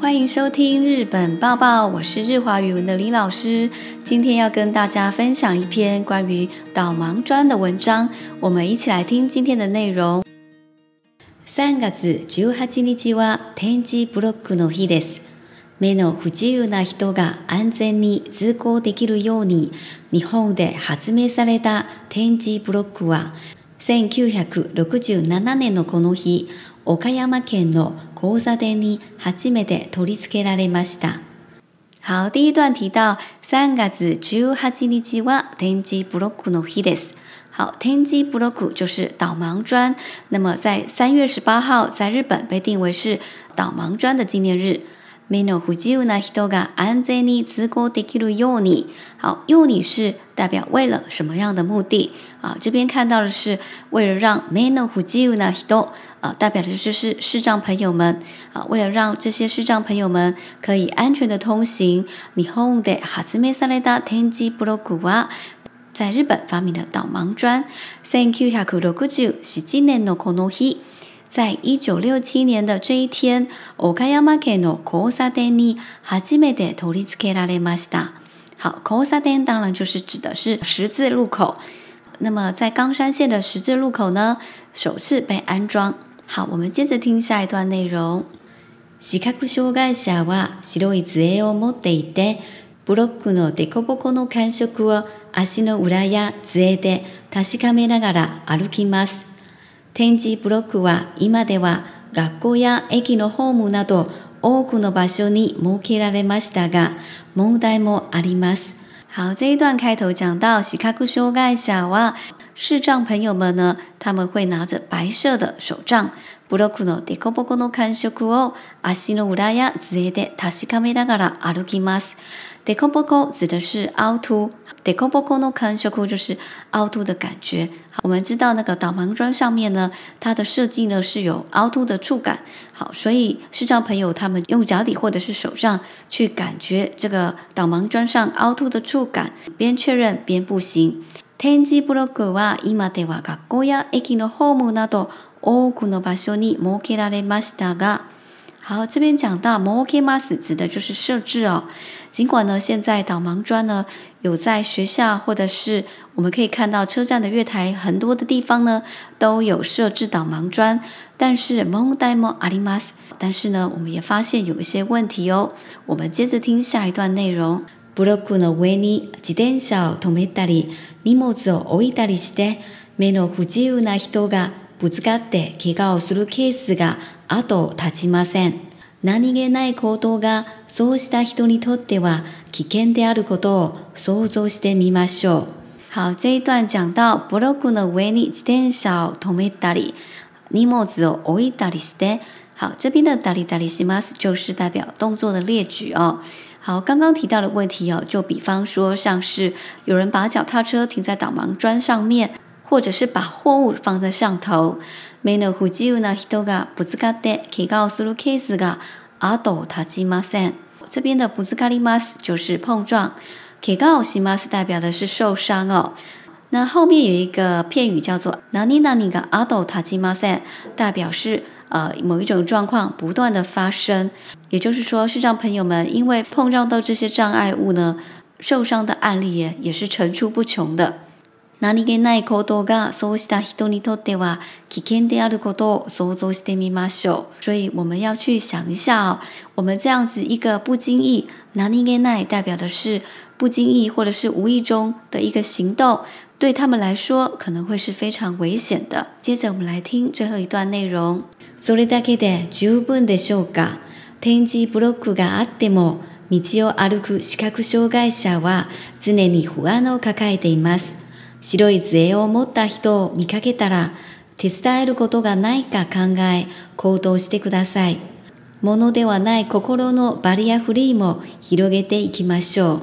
欢迎收听《日本报报》，我是日华语文的林老师。今天要跟大家分享一篇关于导盲砖的文章，我们一起来听今天的内容。三月十八日は天気ブロックの日です。目の不自由な人が安全に通行できるように、日本で発明された天気ブロックは、千九百六十七年のこの日。岡山県の交差点に初めて取り付けられました。好，第一段提到三月十八日は天吉ブロックの日です。好，天吉ブロック就是导盲砖。那么在三月十八号在日本被定为是导盲砖的纪念日。目の不自由な人が安全に自国できるように、好，用你是代表为了什么样的目的啊？这边看到的是为了让目の不自由な人啊，代表的就是视障朋友们啊，为了让这些视障朋友们可以安全的通行。日本の初めて生まれた天井ブロックは，在日本发明的导盲砖。Thank you 167年のこの日。在一九六七年的这一天，岡山県の交差点に初めて取り付けられました。好，交差点当然就是指的是十字路口。那么在冈山县的十字路口呢，首次被安装。好，我们接着听下一段内容。視覚障害者は白い杖を持っていて、ブロックの凸凹の感触を足の裏や杖で確かめながら歩きます。点字ブロックは今では学校や駅のホームなど多くの場所に設けられましたが、問題もあります。好，这一段开头讲到喜卡库修盖小啊，视障朋友们呢，他们会拿着白色的手杖。ブロックのデコボコの感触を足の裏や杖で確かめながら歩きます。デコボコ指的是凹凸，deco o cono concoco 就是凹凸的感觉。好，我们知道那个导盲砖上面呢，它的设计呢是有凹凸的触感。好，所以视障朋友他们用脚底或者是手上，去感觉这个导盲砖上凹凸的触感，边确认边步行。展示ブロックは今では学校や駅のホームなど多くの場所に設けられましたが。好，这边讲到 m o k e y mas 指的就是设置哦。尽管呢，现在导盲砖呢有在学校或者是我们可以看到车站的月台很多的地方呢都有设置导盲砖，但是 mon demo alimas，但是呢，我们也发现有一些问题哦。我们接着听下一段内容。ぶつかって怪我をするケースが後を絶ちません。何気ない行動がそうした人にとっては危険であることを想像してみましょう。好，这一段讲到ブロックの上に自転車を止めたり、荷物を置いたりして、好，这边的“打理たりします”就是代表动作的列举哦。好，刚刚提到的问题哦，就比方说像是有人把脚踏车停在导盲砖上面，或者是把货物放在上头，めの不自由な人がぶつかって怪我をするケースがあと立ちません。这边的ぶつかります就是碰撞，怪我します代表的是受伤哦。那后面有一个片语叫做なになにがあと立ちません，代表是呃某一种状况不断的发生。也就是说，是让朋友们因为碰撞到这些障碍物呢，受伤的案例也也是层出不穷的。何気ない行動がそうした人にとっては危険であることを想像してみましょう。所以我们要去想一下哦，我们这样子一个不经意，何気ない代表的是不经意或者是无意中的一个行动，对他们来说可能会是非常危险的。接着我们来听最后一段内容。それだけで十分でしょうか。点字ブロックがあっても。道を歩く視覚障害者は常に不安を抱えています。白い杖を持った人を見かけたら、手伝えることがないか考え、行動してください。物ではない心のバリアフリーも広げていきましょう。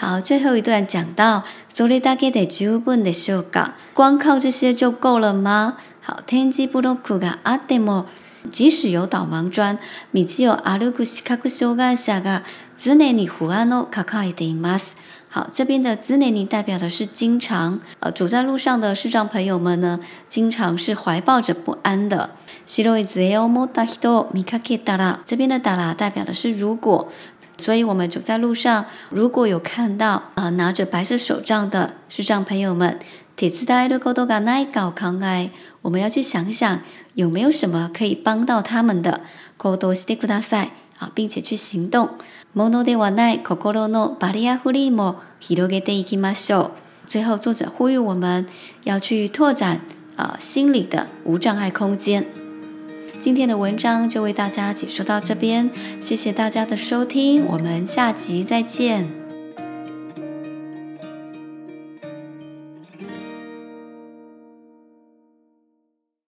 好，最后一段讲到それだけで十分でしょうか？光靠这些就够了吗？好，天気ブロックがあっても、即使有導盲砖、道を歩く視覚障害者が常に不安を抱えています。好，这边的兹内尼代表的是经常，呃，走在路上的视障朋友们呢，经常是怀抱着不安的。s h r u yozero m o a hito m i k a k d a 这边的 dala 代表的是如果，所以我们走在路上，如果有看到啊拿着白色手杖的视障朋友们 t i k t o ga ne 我们要去想想有没有什么可以帮到他们的，koto s h i t k u d a s a 啊，并且去行动。ものではない心のバリアフリーも広げていきましょう。最后，作者呼吁我们要去拓展啊心理的无障碍空间。今天的文章就为大家解说到这边，谢谢大家的收听，我们下集再见。